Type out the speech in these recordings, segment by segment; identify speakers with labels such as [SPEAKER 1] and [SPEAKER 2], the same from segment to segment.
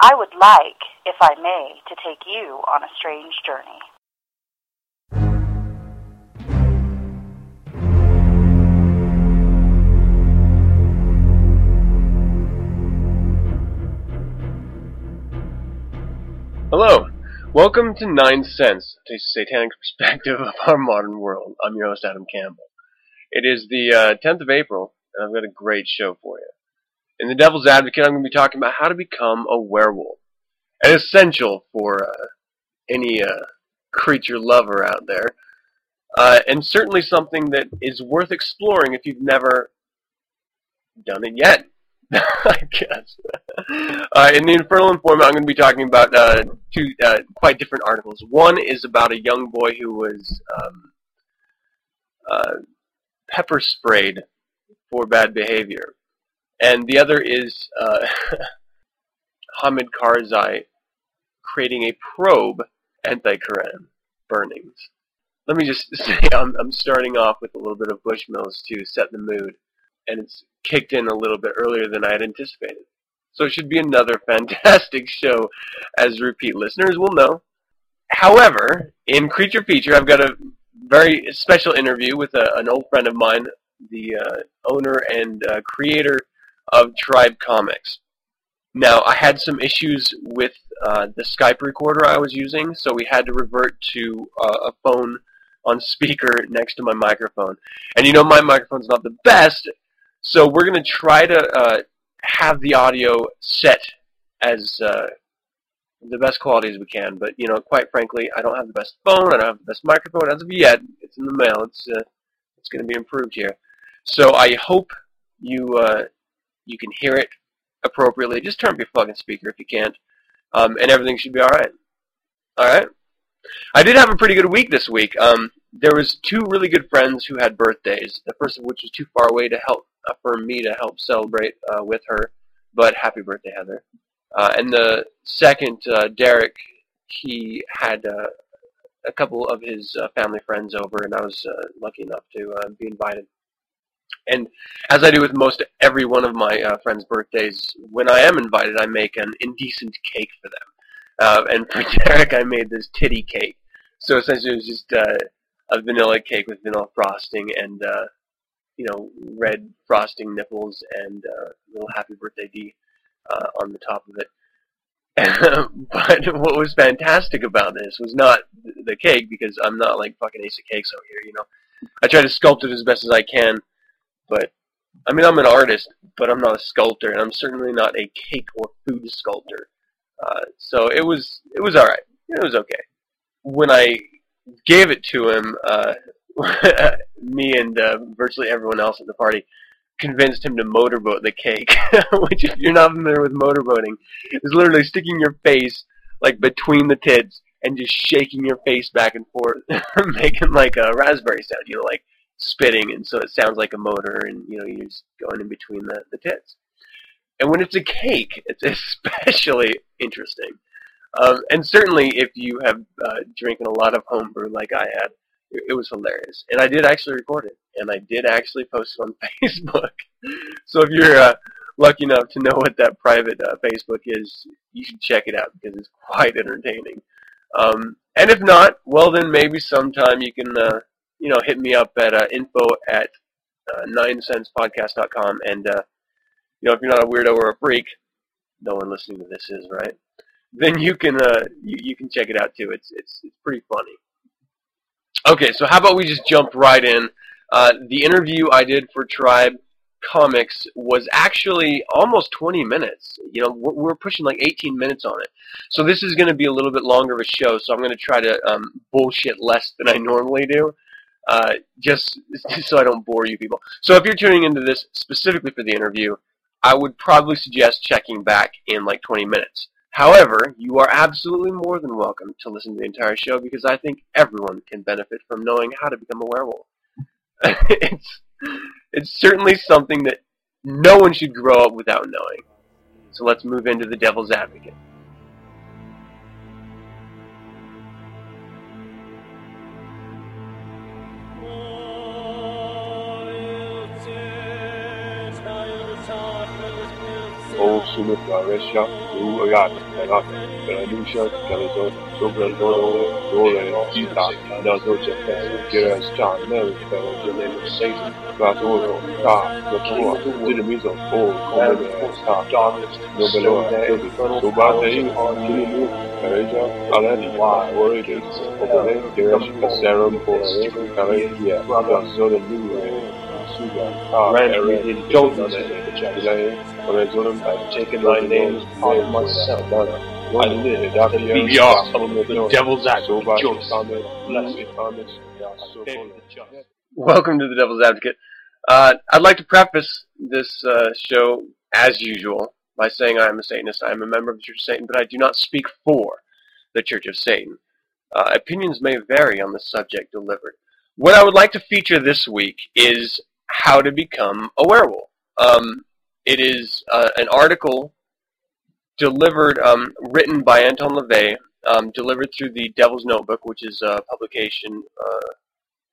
[SPEAKER 1] I would like, if I may, to take you on a strange journey.
[SPEAKER 2] Hello, welcome to Nine Cents, a satanic perspective of our modern world. I'm your host, Adam Campbell. It is the uh, 10th of April, and I've got a great show for you. In The Devil's Advocate, I'm going to be talking about how to become a werewolf. An essential for uh, any uh, creature lover out there, uh, and certainly something that is worth exploring if you've never done it yet. I guess. Uh, in the Infernal Informant, I'm going to be talking about uh, two uh, quite different articles. One is about a young boy who was um, pepper sprayed for bad behavior, and the other is uh, Hamid Karzai creating a probe anti-Quran burnings. Let me just say, I'm, I'm starting off with a little bit of Bushmills to set the mood, and it's kicked in a little bit earlier than I had anticipated. So it should be another fantastic show, as repeat listeners will know. However, in Creature Feature, I've got a very special interview with a, an old friend of mine, the uh, owner and uh, creator of Tribe Comics. Now, I had some issues with uh, the Skype recorder I was using, so we had to revert to uh, a phone on speaker next to my microphone. And you know, my microphone's not the best, so we're going to try to uh, have the audio set as uh, the best quality as we can. But you know, quite frankly, I don't have the best phone. I don't have the best microphone as of yet. It's in the mail. It's uh, it's going to be improved here. So I hope you uh, you can hear it appropriately. Just turn up your fucking speaker if you can't, um, and everything should be all right. All right. I did have a pretty good week this week. Um, there was two really good friends who had birthdays. The first of which was too far away to help uh, for me to help celebrate uh, with her. But happy birthday, Heather. Uh, and the second, uh, Derek, he had uh, a couple of his uh, family friends over, and I was lucky enough to be invited. And as I do with most every one of my uh, friends' birthdays, when I am invited, I make an indecent cake for them. Uh, and for Derek, I made this titty cake. So essentially, it was just uh, a vanilla cake with vanilla frosting and uh, you know red frosting nipples and uh, little happy birthday D uh, on the top of it. but what was fantastic about this was not the cake because I'm not like fucking Ace of Cakes over here. You know, I try to sculpt it as best as I can, but I mean I'm an artist, but I'm not a sculptor, and I'm certainly not a cake or food sculptor. Uh, so it was it was all right. It was okay. When I gave it to him, uh, me and uh, virtually everyone else at the party convinced him to motorboat the cake. Which, if you're not familiar with motorboating, is literally sticking your face like between the tits and just shaking your face back and forth, making like a raspberry sound. You know, like spitting, and so it sounds like a motor, and you know you're just going in between the, the tits. And when it's a cake, it's especially interesting. Um, and certainly, if you have uh, drinking a lot of homebrew like I had, it, it, was hilarious. And I did actually record it, and I did actually post it on Facebook. so if you're uh, lucky enough to know what that private uh, Facebook is, you should check it out because it's quite entertaining. Um, and if not, well then maybe sometime you can uh, you know hit me up at uh, info at uh, ninecenspodcast.com and uh, you know if you're not a weirdo or a freak, no one listening to this is right then you can uh, you, you can check it out too. It's it's it's pretty funny. Okay, so how about we just jump right in? Uh, the interview I did for Tribe Comics was actually almost 20 minutes. You know, we're, we're pushing like 18 minutes on it. So this is going to be a little bit longer of a show. So I'm going to try to um, bullshit less than I normally do. Uh, just so I don't bore you people. So if you're tuning into this specifically for the interview, I would probably suggest checking back in like 20 minutes. However, you are absolutely more than welcome to listen to the entire show because I think everyone can benefit from knowing how to become a werewolf. it's it's certainly something that no one should grow up without knowing. So let's move into the devil's advocate.
[SPEAKER 3] Nume Floresha, Nu Agat, Kanaka, Beladusha, Calazo, Sobra Dodo, Dole, Gita, Nazo Japan, Gira Star, Mary, Bella, Jelena, Satan, Gazoro, Ta, Nakua, Dinamizo, O, Commander, Ta, Darkness, Nobelo, David, Sobate, Kilimu, Kareja, Alani, Warriors, Obele, Gira, Serum, Boris, Kareja, Gazola, Nume, Suga, Aaron, Jones, I've taken my name upon myself. I live after you.
[SPEAKER 2] We are
[SPEAKER 3] the
[SPEAKER 2] Devil's Welcome to the Devil's Advocate. Uh, I'd like to preface this uh, show, as usual, by saying I am a Satanist. I am a member of the Church of Satan, but I do not speak for the Church of Satan. Uh, opinions may vary on the subject delivered. What I would like to feature this week is how to become a werewolf. Um, it is uh, an article delivered, um, written by Anton LaVey, um, delivered through the Devil's Notebook, which is a publication uh,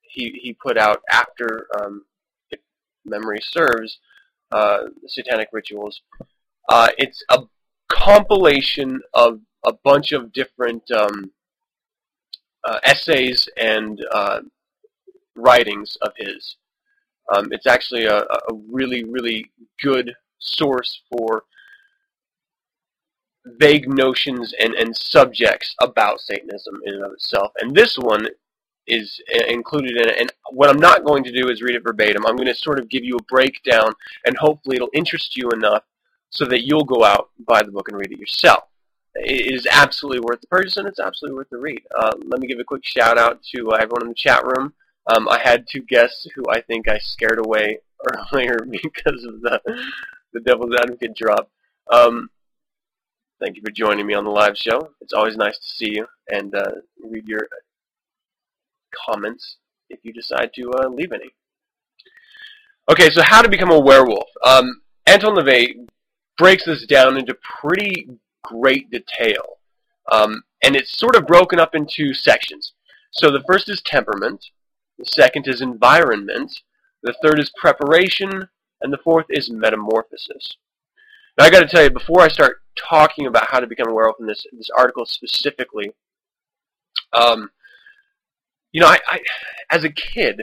[SPEAKER 2] he, he put out after, um, if memory serves, uh, Satanic Rituals. Uh, it's a compilation of a bunch of different um, uh, essays and uh, writings of his. Um, it's actually a, a really, really good source for vague notions and, and subjects about Satanism in and of itself. And this one is included in it. And what I'm not going to do is read it verbatim. I'm going to sort of give you a breakdown, and hopefully it'll interest you enough so that you'll go out, buy the book, and read it yourself. It is absolutely worth the purchase, and it's absolutely worth the read. Uh, let me give a quick shout out to uh, everyone in the chat room. Um, I had two guests who I think I scared away earlier because of the the Devil's Advocate drop. Um, thank you for joining me on the live show. It's always nice to see you and uh, read your comments if you decide to uh, leave any. Okay, so how to become a werewolf. Um, Anton LaVey breaks this down into pretty great detail. Um, and it's sort of broken up into sections. So the first is temperament, the second is environment, the third is preparation, and the fourth is metamorphosis. Now, I got to tell you, before I start talking about how to become a werewolf in this this article specifically, um, you know, I, I as a kid,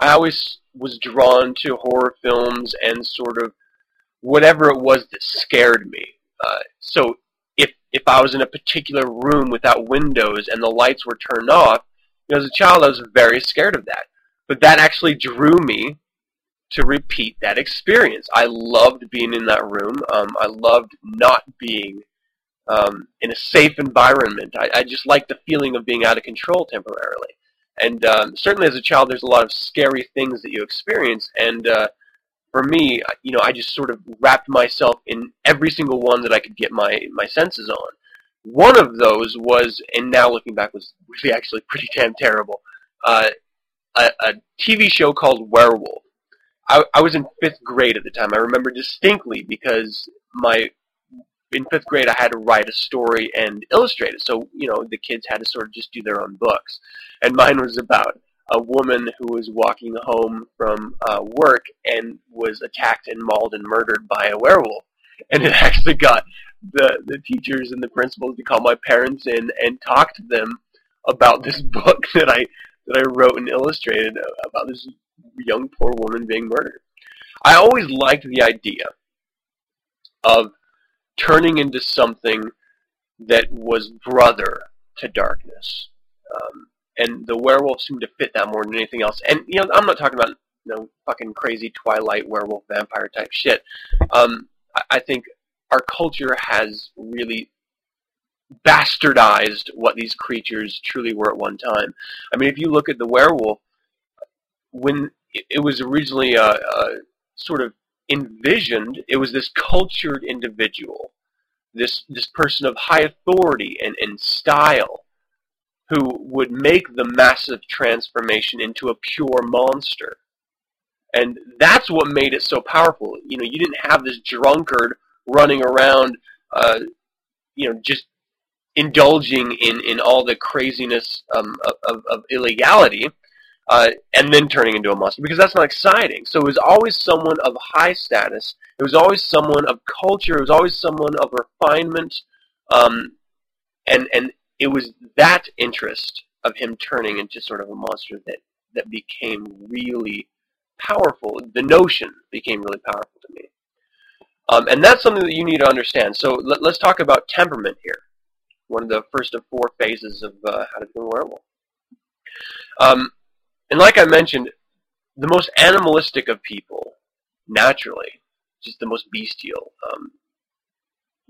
[SPEAKER 2] I always was drawn to horror films and sort of whatever it was that scared me. Uh, so if if I was in a particular room without windows and the lights were turned off, you know, as a child, I was very scared of that. But that actually drew me to repeat that experience. I loved being in that room. Um, I loved not being um, in a safe environment. I, I, just liked the feeling of being out of control temporarily. And um, certainly as a child, there's a lot of scary things that you experience. And uh, for me, you know, I just sort of wrapped myself in every single one that I could get my, my senses on. One of those was, and now looking back, was really actually pretty damn terrible. Uh, a, a TV show called Werewolf. I, I was in fifth grade at the time. I remember distinctly because my in fifth grade I had to write a story and illustrate it. So you know the kids had to sort of just do their own books, and mine was about a woman who was walking home from uh, work and was attacked and mauled and murdered by a werewolf. And it actually got the the teachers and the principals to call my parents in and talk to them about this book that I that I wrote and illustrated about this young poor woman being murdered. I always liked the idea of turning into something that was brother to darkness. Um, and the werewolf seemed to fit that more than anything else. And you know, I'm not talking about you know fucking crazy Twilight werewolf vampire type shit. Um, I, I think our culture has really bastardized what these creatures truly were at one time. I mean, if you look at the werewolf, when it was originally uh, uh, sort of envisioned, it was this cultured individual, this this person of high authority and, and style, who would make the massive transformation into a pure monster. And that's what made it so powerful. You know, you didn't have this drunkard running around, uh, you know, just indulging in, in all the craziness um, of, of illegality uh, and then turning into a monster because that's not exciting. So it was always someone of high status It was always someone of culture. It was always someone of refinement, um, and and it was that interest of him turning into sort of a monster that that became really powerful. The notion became really powerful to me, um, and that's something that you need to understand. So let, us talk about temperament here. One of the first of four phases of uh, how to become a werewolf. Um, and like I mentioned, the most animalistic of people, naturally, just the most bestial, um,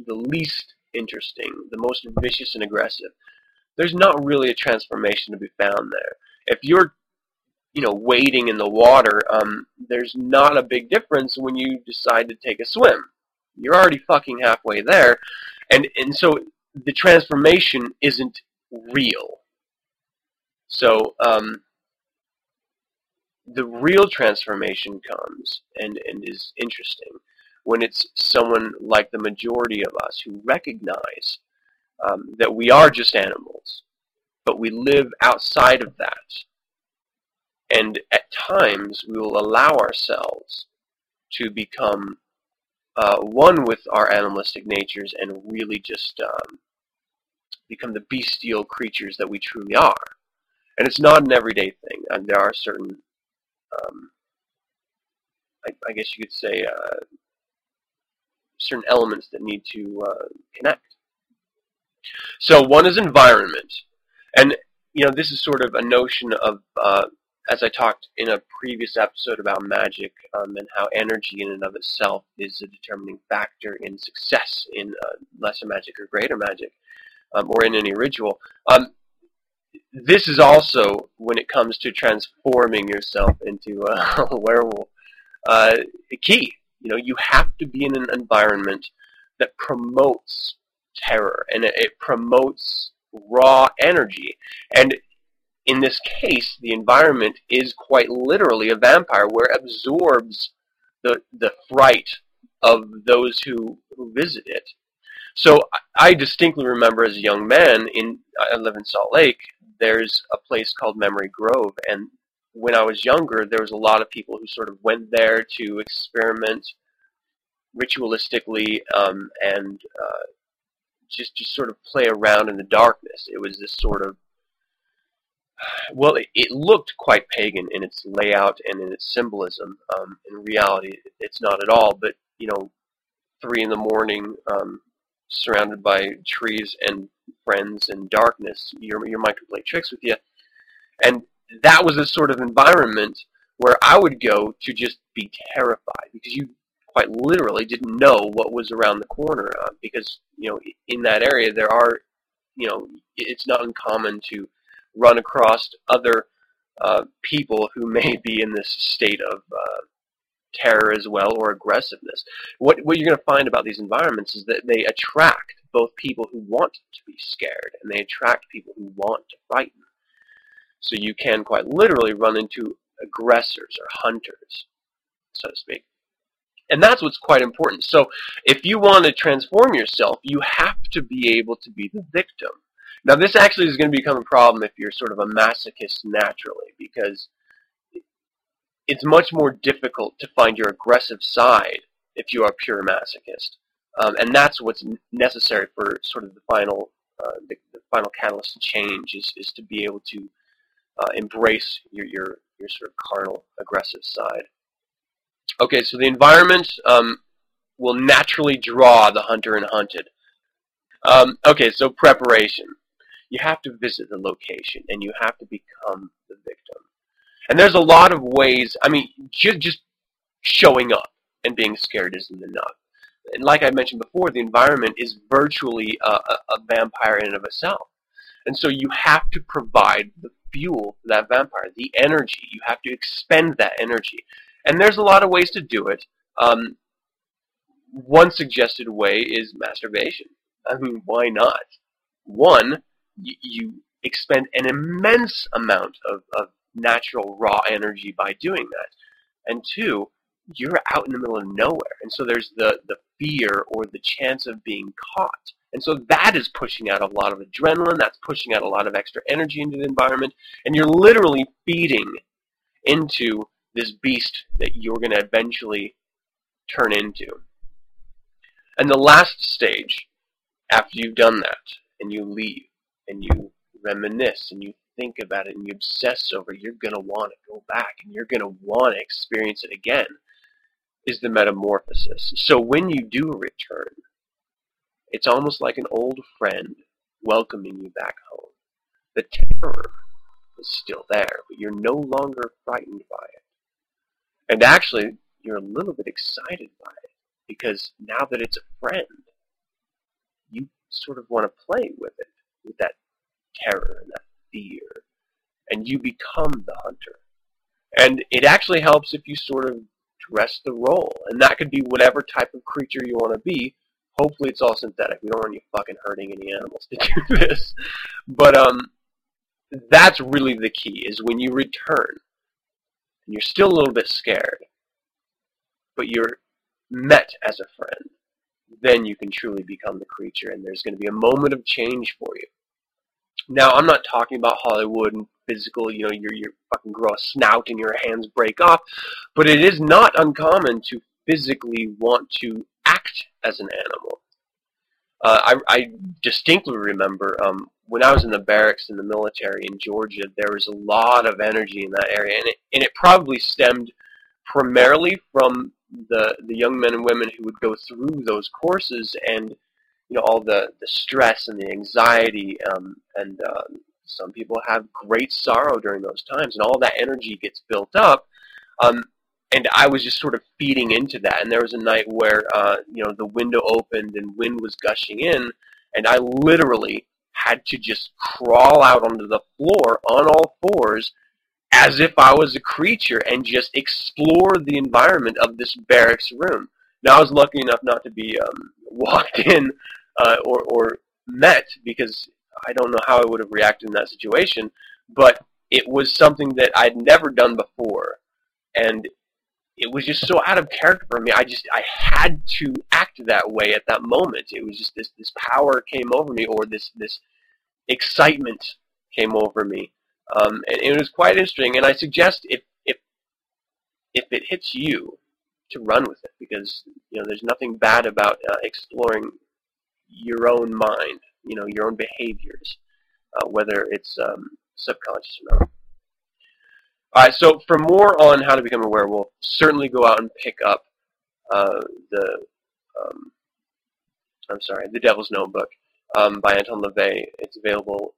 [SPEAKER 2] the least interesting, the most vicious and aggressive. There's not really a transformation to be found there. If you're, you know, wading in the water, um, there's not a big difference when you decide to take a swim. You're already fucking halfway there, and and so the transformation isn't real. So um, the real transformation comes and, and is interesting when it's someone like the majority of us who recognize um, that we are just animals, but we live outside of that. And at times we will allow ourselves to become uh, one with our animalistic natures and really just um, become the bestial creatures that we truly are. And it's not an everyday thing. And there are certain um, I, I, guess you could say, uh, certain elements that need to uh, connect. So one is environment, and you know this is sort of a notion of, uh, as I talked in a previous episode about magic um, and how energy in and of itself is a determining factor in success in uh, lesser magic or greater magic, um, or in any ritual. Um, this is also when it comes to transforming yourself into a, werewolf uh, key. You know, you have to be in an environment that promotes terror and it, it promotes raw energy. And in this case, the environment is quite literally a vampire where it absorbs the the fright of those who, who visit it. So I distinctly remember as a young man in I live in Salt Lake there's a place called Memory Grove, and when I was younger, there was a lot of people who sort of went there to experiment ritualistically um, and uh, just just sort of play around in the darkness. It was this sort of well, it, it looked quite pagan in its layout and in its symbolism. Um, in reality, it's not at all. But you know, three in the morning, um, surrounded by trees and friends and darkness, your your mind can play tricks with you. And that was a sort of environment where I would go to just be terrified because you quite literally didn't know what was around the corner. Uh, because you know, in that area there are, you know, it's not uncommon to run across other uh, people who may be in this state of uh, terror as well or aggressiveness. What, what you're going to find about these environments is that they attract both people who want to be scared and they attract people who want to frighten. So you can quite literally run into aggressors or hunters, so to speak. And that's what's quite important. So if you want to transform yourself, you have to be able to be the victim. Now this actually is going to become a problem if you're sort of a masochist naturally, because it's much more difficult to find your aggressive side if you are pure masochist. Um, and that's what's necessary for sort of the final, uh, the, the, final catalyst to change is, is to be able to uh, embrace your, your, your sort of carnal, aggressive side. Okay, so the environment um, will naturally draw the hunter and hunted. Um, okay, so preparation. You have to visit the location, and you have to become the victim. And there's a lot of ways. I mean, just just showing up and being scared isn't enough. And like I mentioned before, the environment is virtually a, a, a vampire in and of itself. And so you have to provide the fuel for that vampire, the energy. You have to expend that energy. And there's a lot of ways to do it. Um, one suggested way is masturbation. I mean, why not? One, you, you expend an immense amount of, of natural raw energy by doing that. And two, you're out in the middle of nowhere. And so there's the, the fear or the chance of being caught. And so that is pushing out a lot of adrenaline, that's pushing out a lot of extra energy into the environment, and you're literally feeding into this beast that you're going to eventually turn into. And the last stage, after you've done that, and you leave, and you reminisce, and you think about it, and you obsess over it, you're going to want to go back, and you're going to want to experience it again, is the metamorphosis. So when you do return, it's almost like an old friend welcoming you back home. The terror is still there, but you're no longer frightened by it. And actually, you're a little bit excited by it because now that it's a friend, you sort of want to play with it, with that terror and that fear, and you become the hunter. And it actually helps if you sort of dress the role, and that could be whatever type of creature you want to be. Hopefully, it's all synthetic. We don't want you fucking hurting any animals to do this, but um, that's really the key. Is when you return, and you're still a little bit scared, but you're met as a friend, then you can truly become the creature, and there's going to be a moment of change for you. Now, I'm not talking about Hollywood and physical, you know, your your fucking grow a snout and your hands break off, but it is not uncommon to physically want to act as an animal. Uh, I, I distinctly remember um, when I was in the barracks in the military in Georgia, there was a lot of energy in that area, and it, and it probably stemmed primarily from the the young men and women who would go through those courses and you know all the the stress and the anxiety um, and uh, some people have great sorrow during those times and all that energy gets built up um, and I was just sort of feeding into that and there was a night where uh, you know the window opened and wind was gushing in and I literally had to just crawl out onto the floor on all fours as if I was a creature and just explore the environment of this barracks room. Now I was lucky enough not to be um, walked in uh, or, or met because I don't know how I would have reacted in that situation, but it was something that I'd never done before, and it was just so out of character for me. I just I had to act that way at that moment. It was just this this power came over me, or this this excitement came over me, um, and it was quite interesting. And I suggest if if if it hits you, to run with it because you know there's nothing bad about uh, exploring your own mind, you know, your own behaviors, uh, whether it's um, subconscious or not. All right, so for more on how to become a werewolf, certainly go out and pick up uh, the, um, I'm sorry, The Devil's Notebook um, by Anton LaVey. It's available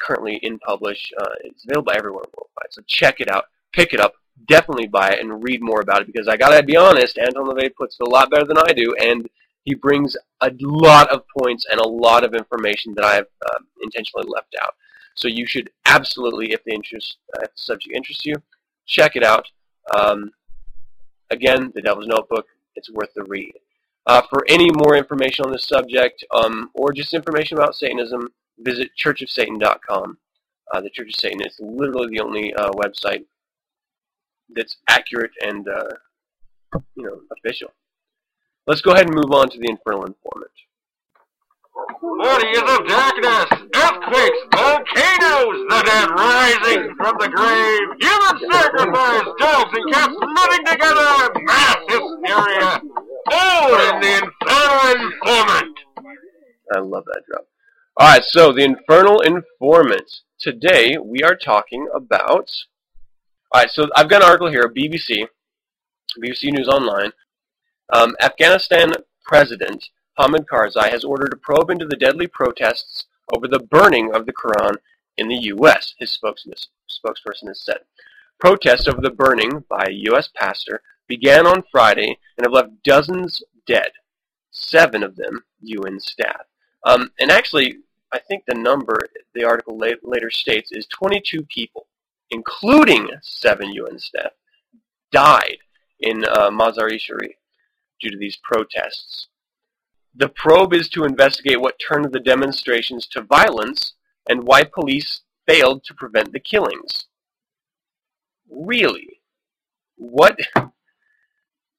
[SPEAKER 2] currently in publish. Uh, it's available everywhere worldwide, so check it out, pick it up, definitely buy it and read more about it because I gotta be honest, Anton LaVey puts it a lot better than I do, and he brings a lot of points and a lot of information that I have uh, intentionally left out. So you should absolutely, if the interest, uh, if the subject interests you, check it out. Um, again, The Devil's Notebook. It's worth the read. Uh, for any more information on this subject, um, or just information about Satanism, visit churchofsatan.com. Uh, the Church of Satan is literally the only uh, website that's accurate and uh, you know official. Let's go ahead and move on to the Infernal Informant.
[SPEAKER 4] Bodies of darkness, earthquakes, volcanoes, the dead rising from the grave, human sacrifice, dogs and cats living together, mass hysteria, all in the Infernal Informant.
[SPEAKER 2] I love that drop. Alright, so the Infernal Informant. Today we are talking about. Alright, so I've got an article here, BBC, BBC News Online, um, Afghanistan President Hamid Karzai has ordered a probe into the deadly protests over the burning of the Quran in the U.S., his spokesperson has said. Protests over the burning by a U.S. pastor began on Friday and have left dozens dead, seven of them UN staff. Um, and actually, I think the number the article later states is 22 people, including seven UN staff, died in uh, Mazar-i-Sharif due to these protests. The probe is to investigate what turned the demonstrations to violence and why police failed to prevent the killings. Really? What?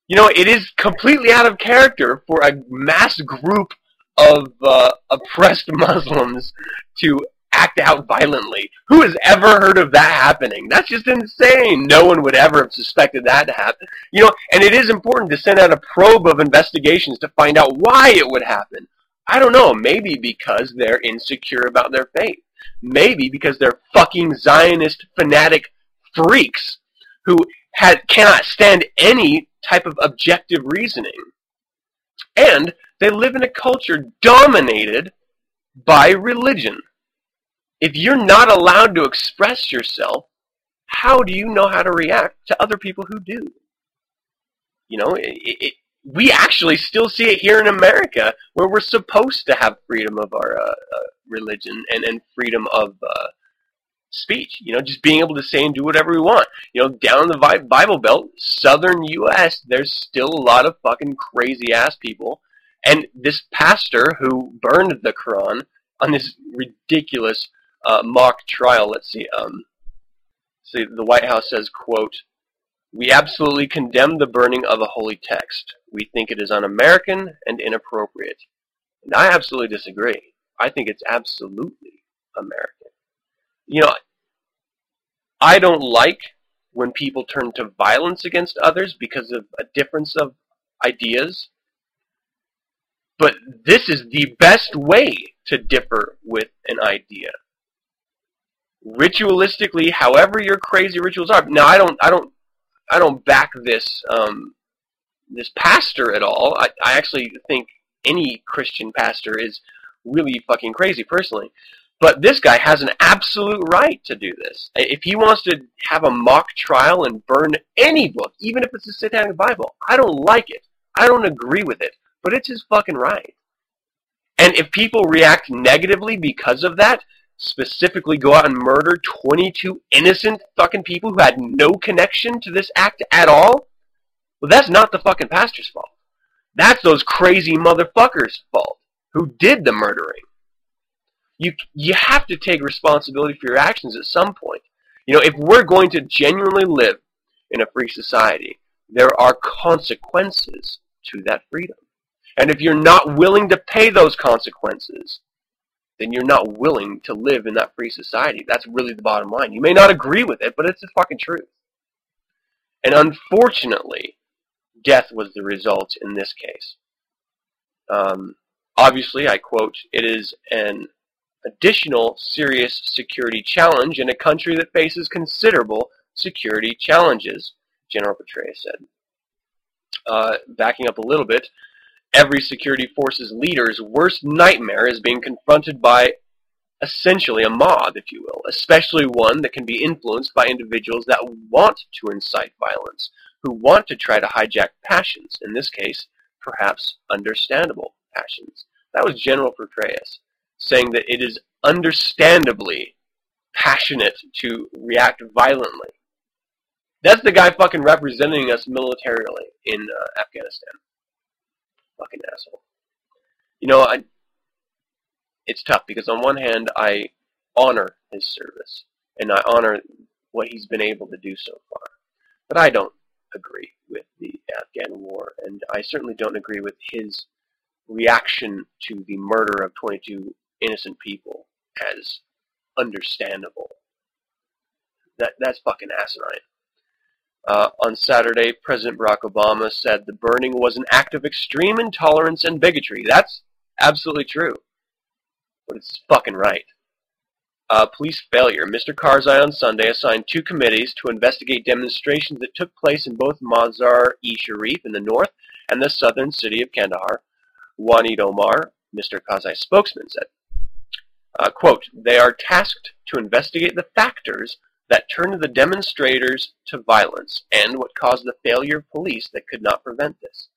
[SPEAKER 2] You know, it is completely out of character for a mass group of uh, oppressed Muslims to act out violently. Who has ever heard of that happening? That's just insane. No one would ever have suspected that to happen. You know, and it is important to send out a probe of investigations to find out why it would happen. I don't know, maybe because they're insecure about their faith. Maybe because they're fucking Zionist fanatic freaks who had, cannot stand any type of objective reasoning. And they live in a culture dominated by religion. If you're not allowed to express yourself, how do you know how to react to other people who do? You know, it, it, we actually still see it here in America, where we're supposed to have freedom of our uh, uh, religion and, and freedom of uh, speech. You know, just being able to say and do whatever we want. You know, down the Bible Belt, southern U.S., there's still a lot of fucking crazy ass people. And this pastor who burned the Quran on this ridiculous uh, mock trial. Let's see. Um, see, the White House says, "quote We absolutely condemn the burning of a holy text. We think it is un-American and inappropriate." And I absolutely disagree. I think it's absolutely American. You know, I don't like when people turn to violence against others because of a difference of ideas. But this is the best way to differ with an idea ritualistically, however your crazy rituals are. Now, I don't, I don't, I don't back this um, this pastor at all. I, I actually think any Christian pastor is really fucking crazy, personally. But this guy has an absolute right to do this. If he wants to have a mock trial and burn any book, even if it's a satanic Bible, I don't like it. I don't agree with it. But it's his fucking right. And if people react negatively because of that, specifically go out and murder 22 innocent fucking people who had no connection to this act at all? Well, that's not the fucking pastor's fault. That's those crazy motherfuckers' fault who did the murdering. You you have to take responsibility for your actions at some point. You know, if we're going to genuinely live in a free society, there are consequences to that freedom. And if you're not willing to pay those consequences, then you're not willing to live in that free society. That's really the bottom line. You may not agree with it, but it's the fucking truth. And unfortunately, death was the result in this case. Um, obviously, I quote, it is an additional serious security challenge in a country that faces considerable security challenges, General Petraeus said. Uh, backing up a little bit, every security force's leader's worst nightmare is being confronted by essentially a mob, if you will, especially one that can be influenced by individuals that want to incite violence, who want to try to hijack passions, in this case, perhaps understandable passions. That was General Petraeus, saying that it is understandably passionate to react violently. That's the guy fucking representing us militarily in uh, Afghanistan. Fucking asshole. You know, I. It's tough because on one hand, I honor his service and I honor what he's been able to do so far. But I don't agree with the Afghan war, and I certainly don't agree with his reaction to the murder of 22 innocent people as understandable. That that's fucking asinine. Uh, on Saturday, President Barack Obama said the burning was an act of extreme intolerance and bigotry. That's absolutely true. But it's fucking right. Uh, police failure. Mr. Karzai on Sunday assigned two committees to investigate demonstrations that took place in both Mazar-e-Sharif in the north and the southern city of Kandahar. Wahid Omar, Mr. Karzai's spokesman, said, uh, quote, They are tasked to investigate the factors that turned the demonstrators to violence and what caused the failure of police that could not prevent this.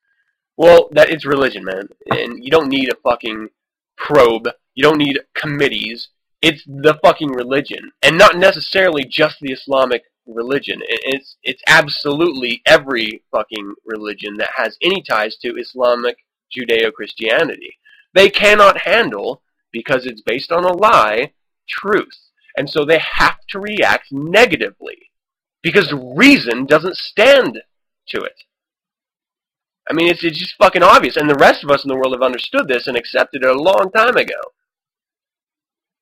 [SPEAKER 2] Well, that is religion, man. And you don't need a fucking probe. You don't need committees. It's the fucking religion. And not necessarily just the Islamic religion. It's, it's absolutely every fucking religion that has any ties to Islamic Judeo-Christianity. They cannot handle, because it's based on a lie, truth. And so they have to react negatively because reason doesn't stand to it. I mean, it's, it's just fucking obvious. And the rest of us in the world have understood this and accepted it a long time ago.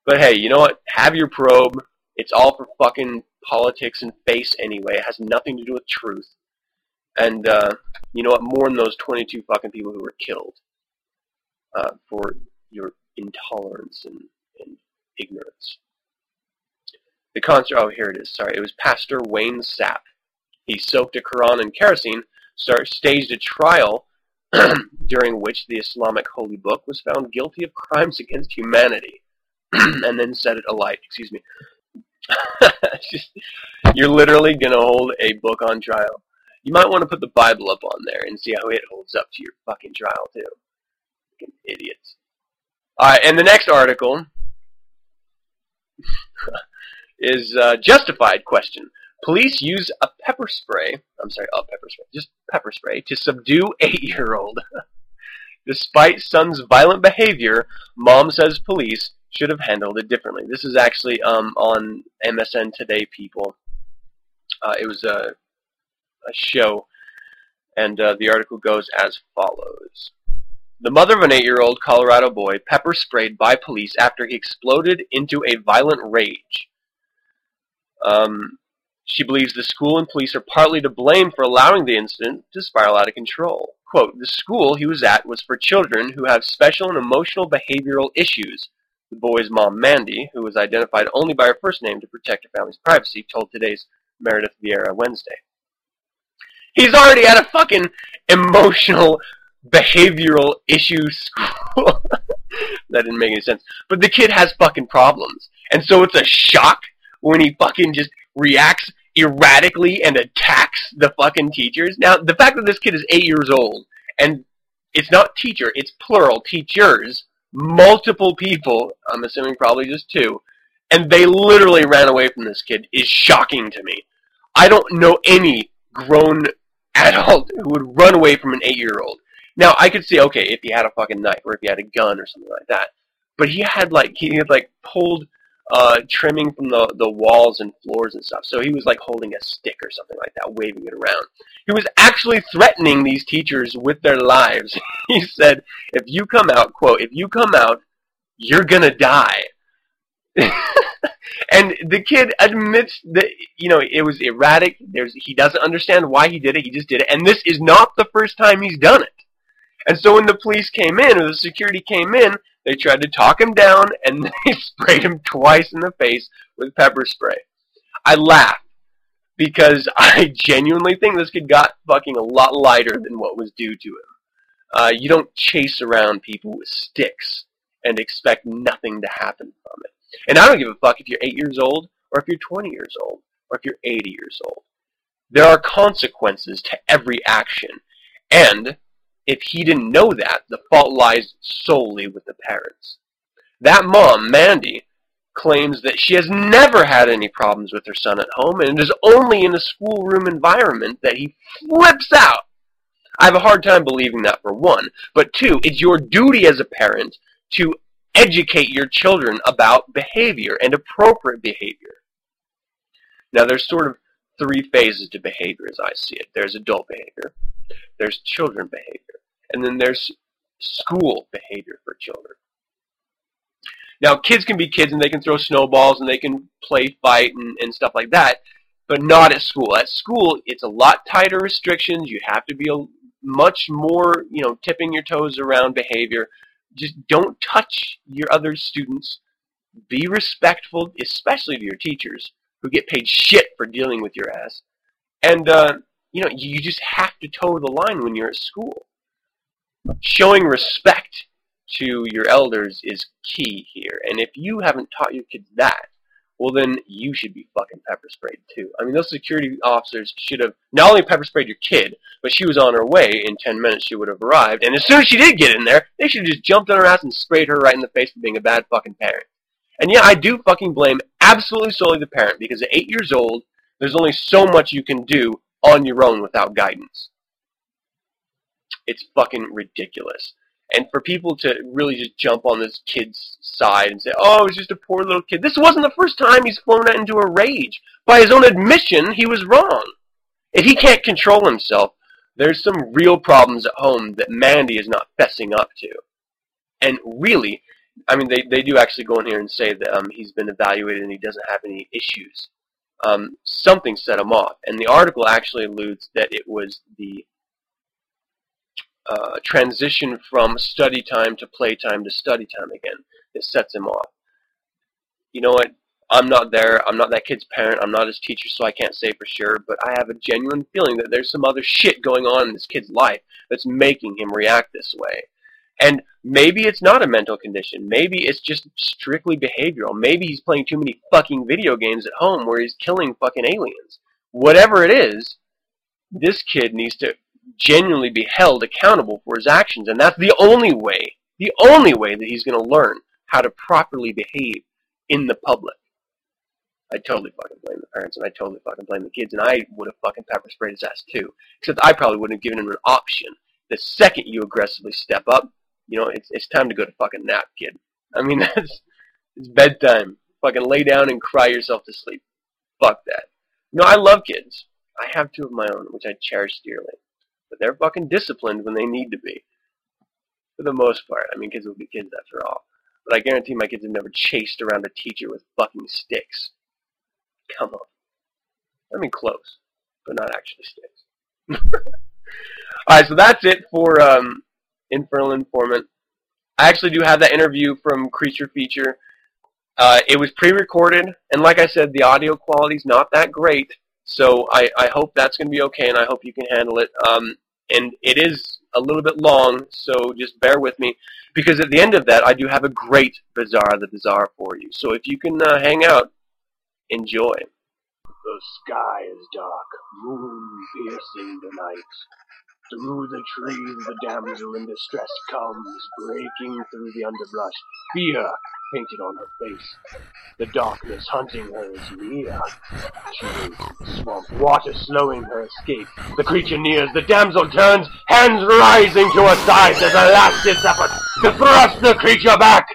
[SPEAKER 2] But hey, you know what? Have your probe. It's all for fucking politics and face anyway. It has nothing to do with truth. And uh, you know what? Mourn those 22 fucking people who were killed uh, for your intolerance and, and ignorance. The concert, oh, here it is, sorry. It was Pastor Wayne Sapp. He soaked a Quran in kerosene, start, staged a trial during which the Islamic holy book was found guilty of crimes against humanity, and then set it alight. Excuse me. Just, you're literally going to hold a book on trial. You might want to put the Bible up on there and see how it holds up to your fucking trial, too. Fucking idiots. Alright, and the next article is uh, justified question. Police use a pepper spray, I'm sorry, a pepper spray, just pepper spray, to subdue eight-year-old. Despite son's violent behavior, mom says police should have handled it differently. This is actually um, on MSN Today, people. Uh, it was a, a show, and uh, the article goes as follows. The mother of an eight-year-old Colorado boy pepper sprayed by police after he exploded into a violent rage. Um, she believes the school and police are partly to blame for allowing the incident to spiral out of control. Quote, the school he was at was for children who have special and emotional behavioral issues. The boy's mom, Mandy, who was identified only by her first name to protect her family's privacy, told today's Meredith Vieira Wednesday. He's already at a fucking emotional behavioral issue school. that didn't make any sense. But the kid has fucking problems. And so it's a shock when he fucking just reacts erratically and attacks the fucking teachers. Now, the fact that this kid is eight years old and it's not teacher, it's plural, teachers, multiple people, I'm assuming probably just two, and they literally ran away from this kid is shocking to me. I don't know any grown adult who would run away from an eight year old. Now, I could see, okay, if he had a fucking knife or if he had a gun or something like that. But he had like, he had like pulled uh, trimming from the, the walls and floors and stuff. So he was like holding a stick or something like that, waving it around. He was actually threatening these teachers with their lives. he said, if you come out, quote, if you come out, you're gonna die. and the kid admits that, you know, it was erratic. There's, he doesn't understand why he did it. He just did it. And this is not the first time he's done it. And so when the police came in, or the security came in, they tried to talk him down, and they sprayed him twice in the face with pepper spray. I laughed because I genuinely think this kid got fucking a lot lighter than what was due to him. Uh, you don't chase around people with sticks and expect nothing to happen from it. And I don't give a fuck if you're 8 years old, or if you're 20 years old, or if you're 80 years old. There are consequences to every action. And if he didn't know that, the fault lies solely with the parents. That mom, Mandy, claims that she has never had any problems with her son at home, and it is only in a schoolroom environment that he flips out. I have a hard time believing that for one, but two, it's your duty as a parent to educate your children about behavior and appropriate behavior. Now, there's sort of three phases to behavior as I see it. There's adult behavior, there's children behavior, and then there's school behavior for children. Now, kids can be kids and they can throw snowballs and they can play fight and, and stuff like that, but not at school. At school, it's a lot tighter restrictions. You have to be a, much more, you know, tipping your toes around behavior. Just don't touch your other students. Be respectful, especially to your teachers who get paid shit for dealing with your ass. And, uh, you know, you just have to toe the line when you're at school. Showing respect to your elders is key here. And if you haven't taught your kids that, well then you should be fucking pepper sprayed too. I mean, those security officers should have not only pepper sprayed your kid, but she was on her way. In 10 minutes she would have arrived. And as soon as she did get in there, they should have just jumped on her ass and sprayed her right in the face for being a bad fucking parent. And yeah, I do fucking blame absolutely solely the parent because at 8 years old, there's only so much you can do on your own without guidance. It's fucking ridiculous. And for people to really just jump on this kid's side and say, oh, it's just a poor little kid. This wasn't the first time he's flown out into a rage. By his own admission, he was wrong. If he can't control himself, there's some real problems at home that Mandy is not fessing up to. And really, I mean, they they do actually go in here and say that um, he's been evaluated and he doesn't have any issues. Um, something set him off, and the article actually alludes that it was the uh, transition from study time to play time to study time again that sets him off. You know what? I'm not there. I'm not that kid's parent. I'm not his teacher, so I can't say for sure. But I have a genuine feeling that there's some other shit going on in this kid's life that's making him react this way. And maybe it's not a mental condition. Maybe it's just strictly behavioral. Maybe he's playing too many fucking video games at home where he's killing fucking aliens. Whatever it is, this kid needs to genuinely be held accountable for his actions. And that's the only way, the only way that he's going to learn how to properly behave in the public. I totally fucking blame the parents, and I totally fucking blame the kids, and I would have fucking pepper sprayed his ass too. Except I probably wouldn't have given him an option. The second you aggressively step up, you know, it's it's time to go to fucking nap, kid. I mean, that's it's bedtime. Fucking lay down and cry yourself to sleep. Fuck that. No, I love kids. I have two of my own, which I cherish dearly. But they're fucking disciplined when they need to be. For the most part. I mean, kids will be kids after all. But I guarantee my kids have never chased around a teacher with fucking sticks. Come on. I mean, close, but not actually sticks. Alright, so that's it for um, Infernal Informant. I actually do have that interview from Creature Feature. Uh, it was pre-recorded, and like I said, the audio quality's not that great, so I, I hope that's going to be okay, and I hope you can handle it. Um, and it is a little bit long, so just bear with me, because at the end of that, I do have a great Bazaar the Bazaar for you. So if you can uh, hang out, enjoy.
[SPEAKER 3] The sky is dark, moon piercing the night. Through the trees the damsel in distress comes, breaking through the underbrush, fear painted on her face. The darkness hunting her is near. She is the swamp water slowing her escape. The creature nears, the damsel turns, hands rising to her sides as a last effort to thrust the creature back.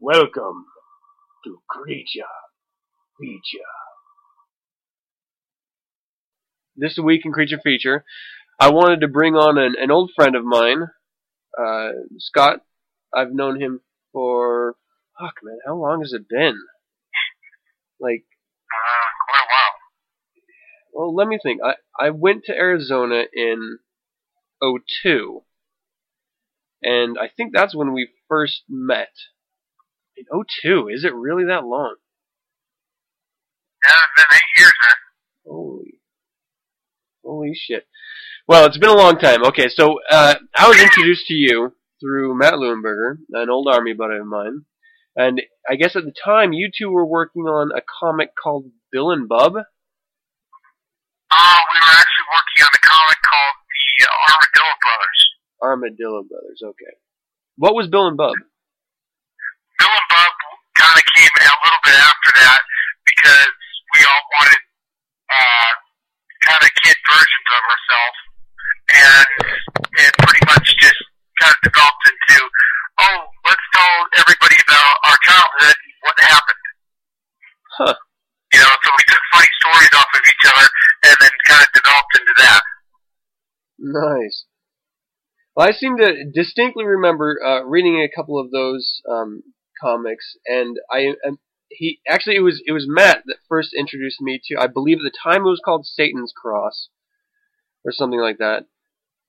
[SPEAKER 3] Welcome to Creature Feature.
[SPEAKER 2] This week in Creature Feature, I wanted to bring on an, an old friend of mine, uh, Scott. I've known him for fuck man, how long has it been? Like,
[SPEAKER 4] Uh, quite a while.
[SPEAKER 2] well, let me think. I I went to Arizona in '02, and I think that's when we first met. In '02, is it really that long?
[SPEAKER 4] Yeah, it's been eight years, man.
[SPEAKER 2] Holy, holy shit. Well, it's been a long time. Okay, so uh, I was introduced to you through Matt Leuenberger, an old army buddy of mine, and I guess at the time you two were working on a comic called Bill and Bub.
[SPEAKER 4] Uh, we were actually working on a comic called The uh, Armadillo Brothers.
[SPEAKER 2] Armadillo Brothers. Okay, what was Bill and Bub?
[SPEAKER 4] Bill and Bub kind of came a little bit after that because we all wanted kid versions of ourselves, and it pretty much just kind of developed into, oh, let's tell everybody about our childhood and what happened.
[SPEAKER 2] Huh.
[SPEAKER 4] You know, so we took funny stories off of each other and then kind of developed into that.
[SPEAKER 2] Nice. Well, I seem to distinctly remember uh, reading a couple of those um, comics, and I um, he actually it was it was Matt that first introduced me to. I believe at the time it was called Satan's Cross, or something like that.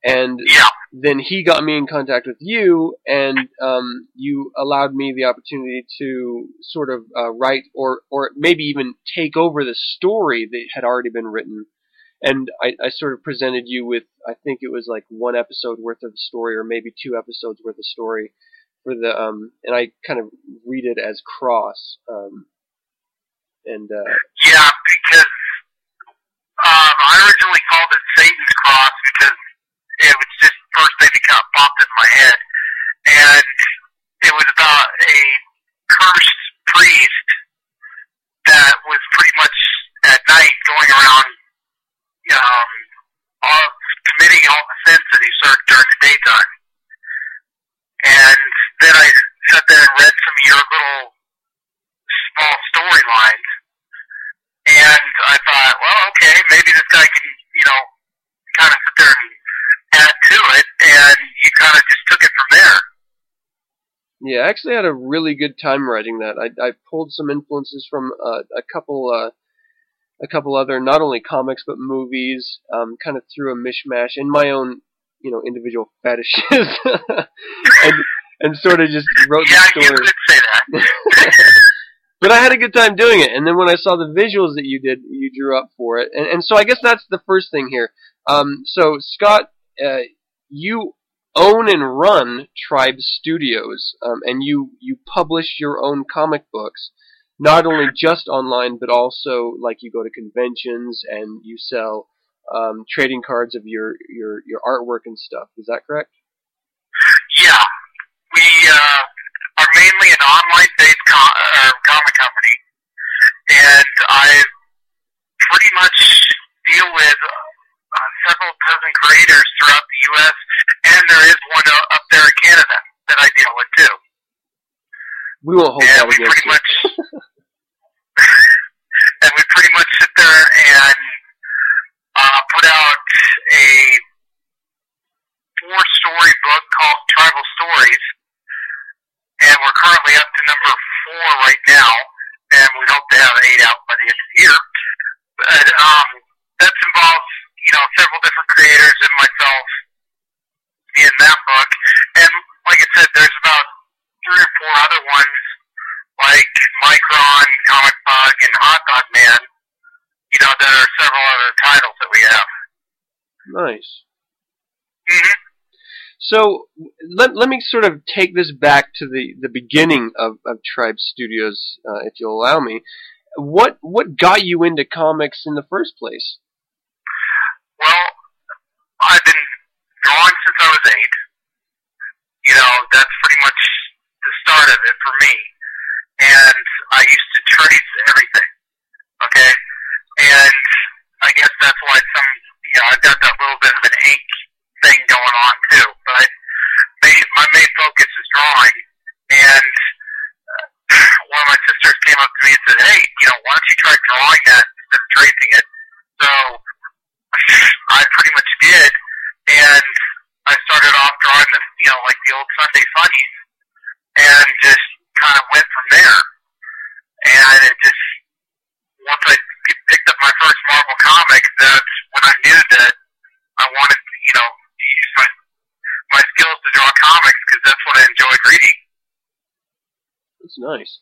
[SPEAKER 2] And
[SPEAKER 4] Yeah.
[SPEAKER 2] then he got me in contact with you, and um, you allowed me the opportunity to sort of uh, write or or maybe even take over the story that had already been written. And I, I sort of presented you with, I think it was like one episode worth of story, or maybe two episodes worth of story for the, um, and I kind of read it as cross. Um, and uh,
[SPEAKER 4] Yeah, because um, I originally called it Satan's Cross because it was just the first thing that kind of popped in my head. And it was about a cursed priest that was pretty much at night going around um, all, committing all the sins that he served during the daytime. And then I sat there and read some of your little small storylines and I thought, well, okay, maybe this guy can, you know, kind of sit there and add to it, and you kind of just took it from there.
[SPEAKER 2] Yeah, I actually had a really good time writing that. I, I pulled some influences from uh, a couple, uh, a couple other not only comics but movies. Um, kind of through a mishmash in my own, you know, individual fetishes, and and sort of just wrote
[SPEAKER 4] Yeah,
[SPEAKER 2] the
[SPEAKER 4] you
[SPEAKER 2] story.
[SPEAKER 4] could say that.
[SPEAKER 2] but I had a good time doing it. And then when I saw the visuals that you did, you drew up for it. And, and so I guess that's the first thing here. Um, so Scott, uh, you own and run Tribe Studios, um, and you you publish your own comic books, not only just online, but also like you go to conventions and you sell um, trading cards of your your your artwork and stuff. Is that correct?
[SPEAKER 4] Yeah, we uh, are mainly an online-based com- uh, comic company, and I pretty much deal with uh, several dozen creators throughout the U.S. and there is one uh, up there in Canada that I deal with too.
[SPEAKER 2] We won't hold
[SPEAKER 4] and
[SPEAKER 2] that
[SPEAKER 4] we
[SPEAKER 2] against
[SPEAKER 4] pretty
[SPEAKER 2] you.
[SPEAKER 4] much and we pretty much sit there and put out a four story book called Tribal Stories and we're currently up to number four right now and we hope to have eight out by the end of the year but um, that involves you know several different creators and myself in that book and like I said there's about three or four other ones like Micron, Comic Bug, and Hot Dog Man. You know, there are several other titles that we have.
[SPEAKER 2] Nice.
[SPEAKER 4] hmm
[SPEAKER 2] So let, let me sort of take this back to the, the beginning of, of Tribe Studios, uh, if you'll allow me. What what got you into comics in the first place?
[SPEAKER 4] Well, I've been drawing since I was eight. You know, that's pretty much the start of it for me. And I used to trace everything. And I guess that's why some, you know, I've got that little bit of an ink thing going on too. But main, my main focus is drawing. And uh, one of my sisters came up to me and said, hey, you know, why don't you try drawing that instead of tracing it? So I pretty much did, and I started off drawing the, you know, like the old Sunday funnies, and just kind of went from there. And it just once I picked up my first Marvel comic, that's when I knew that I wanted, you know, to use my my skills to draw comics because that's what I enjoyed reading.
[SPEAKER 2] That's nice.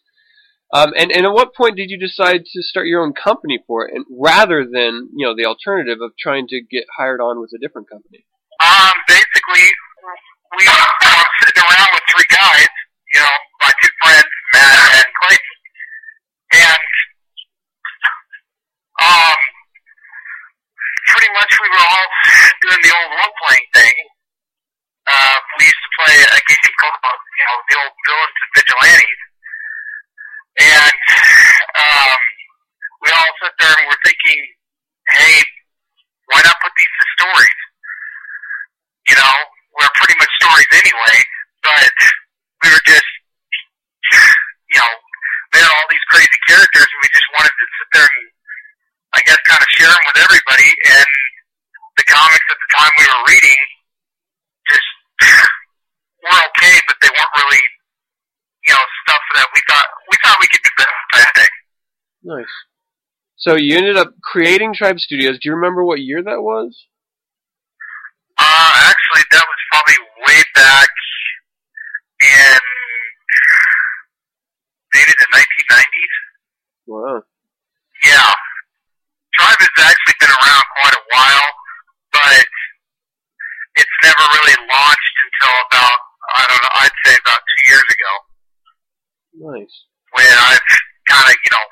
[SPEAKER 2] Um, and, and at what point did you decide to start your own company for it, and rather than you know the alternative of trying to get hired on with a different company?
[SPEAKER 4] Um, basically, we were sitting around with three guys, you know, my two friends, Matt and Clayton, and um, pretty much we were all doing the old role playing thing. Uh, we used to play a game called, you know, the old villains and vigilantes, and um, we all sat there and were thinking, hey, why not put these to stories? you know, we're pretty much stories anyway, but we were just, you know, we had all these crazy characters and we just wanted to sit there and, I guess, kind of share them with everybody. And the comics at the time we were reading just were okay, but they weren't really, you know, stuff that we thought, we thought we could do better, I think.
[SPEAKER 2] Nice. So you ended up creating Tribe Studios. Do you remember what year that was?
[SPEAKER 4] Uh, actually, that was probably way back in maybe the 1990s.
[SPEAKER 2] Wow.
[SPEAKER 4] Yeah. Tribe has actually been around quite a while, but it's never really launched until about, I don't know, I'd say about two years ago
[SPEAKER 2] Nice.
[SPEAKER 4] when I've kind of, you know,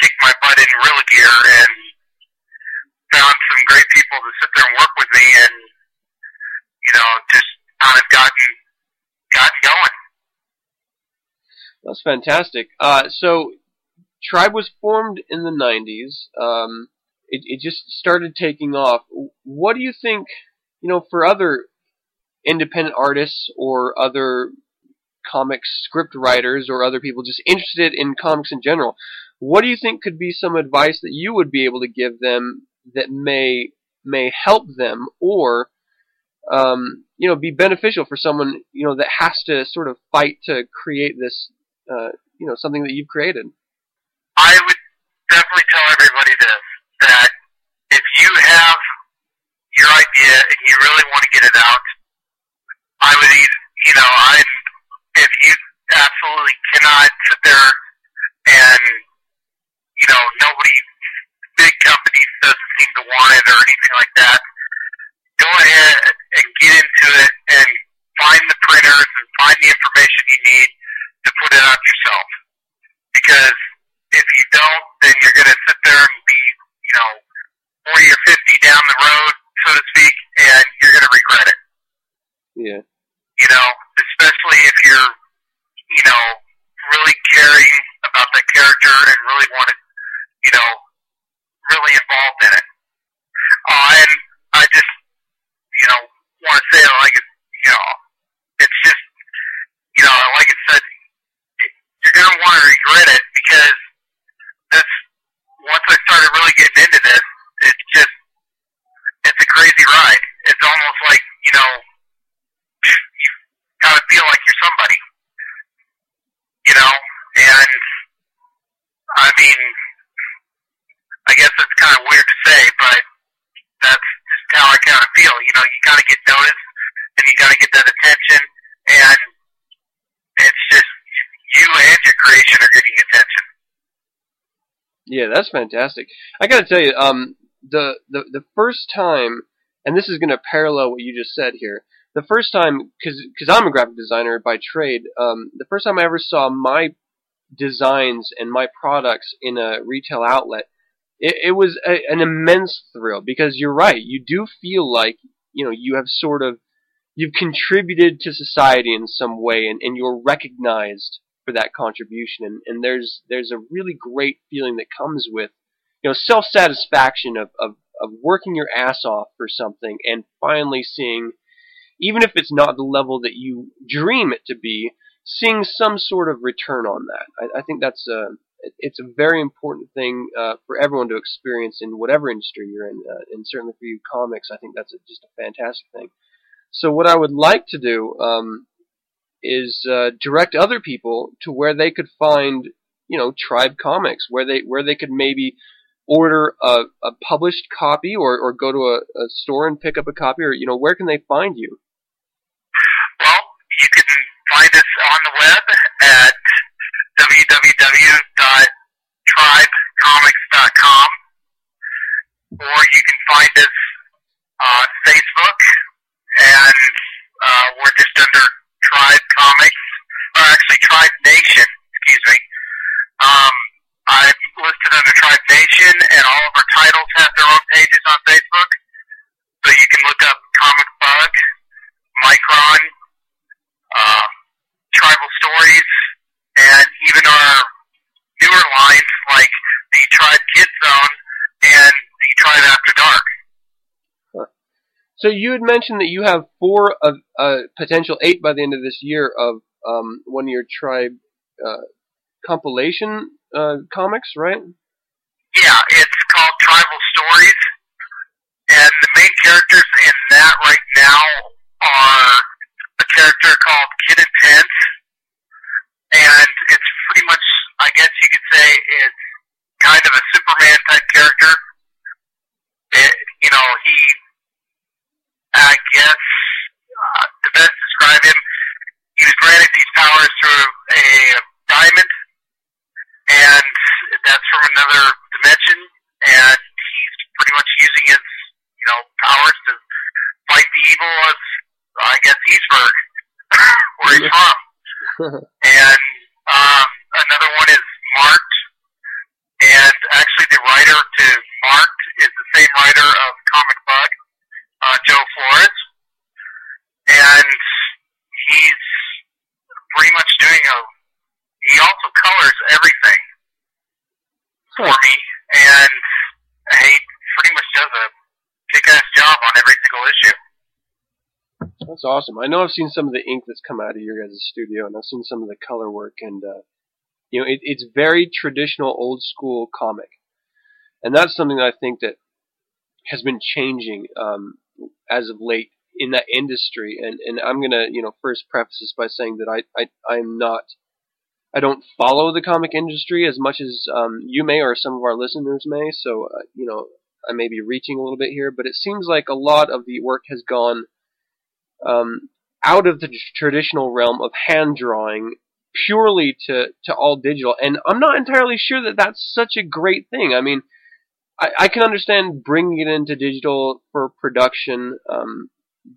[SPEAKER 4] kicked my butt in real gear and found some great people to sit there and work with me and, you know, just kind of gotten, gotten going.
[SPEAKER 2] That's fantastic. Uh, so, Tribe was formed in the 90s. Um, it, it just started taking off. What do you think, you know, for other independent artists or other comic script writers or other people just interested in comics in general, what do you think could be some advice that you would be able to give them that may may help them or um, you know, be beneficial for someone, you know, that has to sort of fight to create this, uh, you know, something that you've created?
[SPEAKER 4] I would definitely tell everybody this that if you have your idea and you really want to get it out, I would, you know, I if you absolutely cannot sit there and you know nobody, big companies doesn't seem to want it or anything like that. Go ahead and get into it and find the printers and find the information you need to put it out yourself. Because if you don't, then you're going to sit there and be, you know, 40 or 50 down the road, so to speak, and you're going to regret it.
[SPEAKER 2] Yeah.
[SPEAKER 4] You know, especially if you're, you know, really caring about that character and really want to, you know, really involved in it. Uh, and I just, you know, want to say like, it, you know, it's just, you know, like I said, you're going to want to regret it because this, once I started really getting into this, it's just, it's a crazy ride. It's almost like, you know, you kind of feel like you're somebody, you know, and I mean, I guess that's kind of weird to say, but that's just how I kind of feel. You know, you kind of get noticed, and you got to get that attention, and it's just you and your creation are getting attention.
[SPEAKER 2] Yeah, that's fantastic. I got to tell you, um, the, the the first time, and this is to parallel what you just said here. The first time, because because I'm a graphic designer by trade, um, the first time I ever saw my designs and my products in a retail outlet, it, it was a, an immense thrill because you're right. You do feel like you know you have sort of you've contributed to society in some way, and, and you're recognized for that contribution. And, and there's there's a really great feeling that comes with you know self satisfaction of, of of working your ass off for something and finally seeing, even if it's not the level that you dream it to be, seeing some sort of return on that. I, I think that's a it's a very important thing uh, for everyone to experience in whatever industry you're in, uh, and certainly for you comics, I think that's a, just a fantastic thing. So what I would like to do um, is uh, direct other people to where they could find, you know, Tribe Comics, where they where they could maybe order a, a published copy or, or go to a, a store and pick up a copy, or you know, where can they find you?
[SPEAKER 4] Well, you can find us on the web at www.tribecomics.com or you can find us on Facebook and uh, we're just under Tribe Comics, or actually Tribe Nation, excuse me. Um, I'm listed under Tribe Nation and all of our titles have their own pages on Facebook. So you can look up Comic Bug, Micron, um, tribal stories, and even our newer lines like the Tribe Kid Zone and the Tribe After Dark.
[SPEAKER 2] So you had mentioned that you have four of uh, potential eight by the end of this year of um, one of your tribe uh, compilation uh, comics, right?
[SPEAKER 4] Yeah, it's called Tribal Stories, and the main characters in that right now are a character called Kid Intense, and it's pretty much, I guess you could say, it's kind of a Superman type character. It, you know, he, I guess, uh, to best describe him, he was granted these powers through a diamond and that's from another dimension, and he's pretty much using his, you know, powers to fight the evil of, I guess, Eastburg, where he's from. And um, another one is Marked, and actually the writer to Marked is the same writer of Comic Bug, uh, Joe Flores, and he's pretty much doing a. He also colors everything for
[SPEAKER 2] Huh.
[SPEAKER 4] me, and he pretty much does a kick-ass job on every single issue.
[SPEAKER 2] That's awesome. I know I've seen some of the ink that's come out of your guys' studio, and I've seen some of the color work, and uh, you know, it, it's very traditional, old school comic, and that's something that I think that has been changing um, as of late in that industry. And and I'm gonna you know first preface this by saying that I I I'm not. I don't follow the comic industry as much as um, you may or some of our listeners may. So uh, you know I may be reaching a little bit here, but it seems like a lot of the work has gone um, out of the traditional realm of hand drawing purely to, to all digital. And I'm not entirely sure that that's such a great thing. I mean, I, I can understand bringing it into digital for production, um,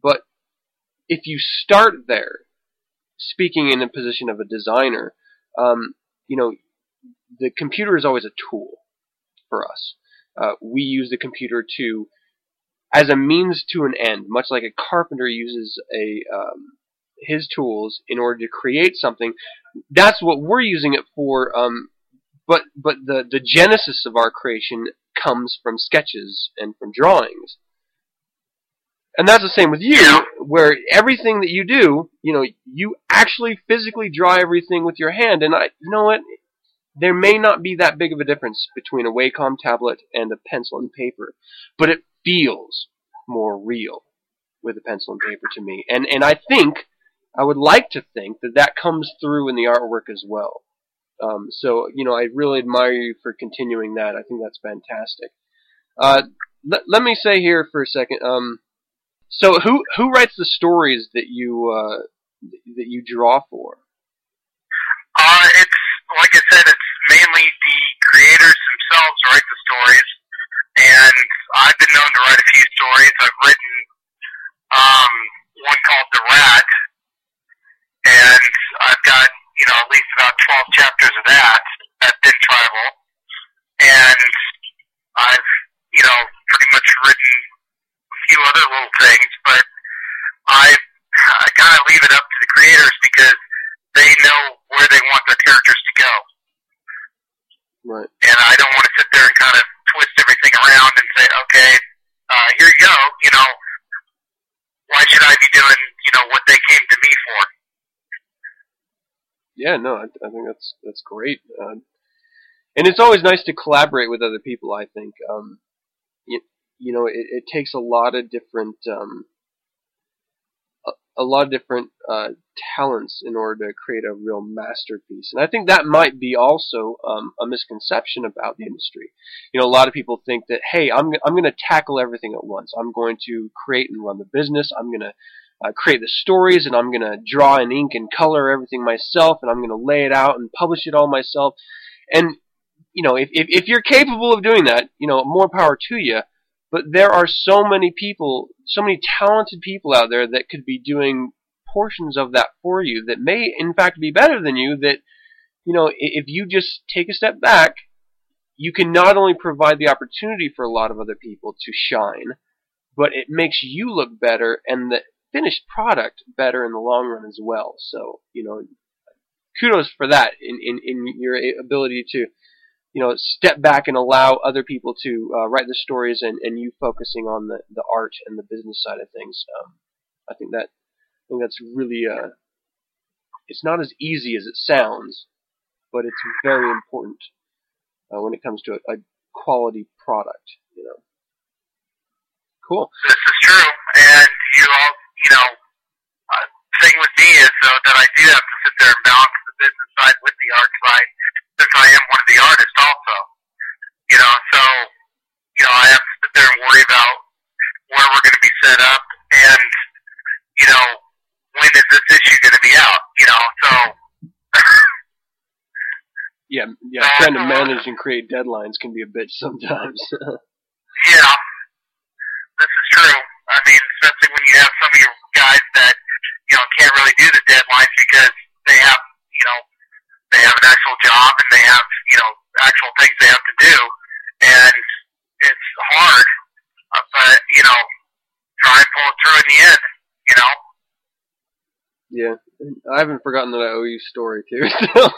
[SPEAKER 2] but if you start there, speaking in a position of a designer, um, you know, the computer is always a tool for us. Uh, we use the computer to as a means to an end, much like a carpenter uses a um, his tools in order to create something. That's what we're using it for. Um, but but the the genesis of our creation comes from sketches and from drawings. And that's the same with you, where everything that you do, you know, you actually physically draw everything with your hand. And I, you know what? There may not be that big of a difference between a Wacom tablet and a pencil and paper, but it feels more real with a pencil and paper to me. And and I think I would like to think that that comes through in the artwork as well. Um, so you know, I really admire you for continuing that. I think that's fantastic. Uh, let, let me say here for a second. Um, so who who writes the stories that you uh, that you draw for?
[SPEAKER 4] Uh, it's like I said, it's mainly the creators themselves write the stories, and I've been known to write a few stories. I've written um, one called The Rat, and I've got you know at least about twelve chapters of that at Thin Tribal, and I've you know pretty much written a few other little things, but I I kind of leave it up to the creators because they know where they want their characters to go.
[SPEAKER 2] Right.
[SPEAKER 4] And I don't want to sit there and kind of twist everything around and say, okay, uh, here you go. You know, why should I be doing, you know, what they came to me for?
[SPEAKER 2] Yeah, no, I, I think that's that's great. Uh, and it's always nice to collaborate with other people. I think, um, you, you know, it, it takes a lot of different um, a lot of different uh, talents in order to create a real masterpiece. And I think that might be also um, a misconception about the industry. You know, a lot of people think that, hey, I'm I'm going to tackle everything at once. I'm going to create and run the business. I'm going to uh, create the stories, and I'm going to draw and ink and color everything myself, and I'm going to lay it out and publish it all myself. And you know, if, if if you're capable of doing that, you know, more power to you. But there are so many people, so many talented people out there that could be doing portions of that for you that may, in fact, be better than you. That, you know, if you just take a step back, you can not only provide the opportunity for a lot of other people to shine, but it makes you look better and the finished product better in the long run as well. So, you know, kudos for that in, in, in your ability to you know, step back and allow other people to uh, write the stories and, and you focusing on the, the art and the business side of things. Um, I think that I think that's really uh, it's not as easy as it sounds, but it's very important uh, when it comes to a, a quality product. You know. Cool.
[SPEAKER 4] This is true, and you all, you know, uh, thing with me is though that I do have to sit there and balance the business side with the art side since I am one of the artists also. You know, so, you know, I have to sit there and worry about where we're going to be set up and, you know, when is this issue going to be out, you know, so.
[SPEAKER 2] yeah, yeah, uh, trying to uh, manage and create deadlines can be a bitch sometimes.
[SPEAKER 4] yeah, this is true. I mean, especially when you have some of your guys that, you know, can't really do the deadlines because they have, you know, they have an actual job and they have, you know, actual things they have to do. And it's hard, uh, but, you know, try and pull it through in the end, you know?
[SPEAKER 2] Yeah. I haven't forgotten that I owe you story too, so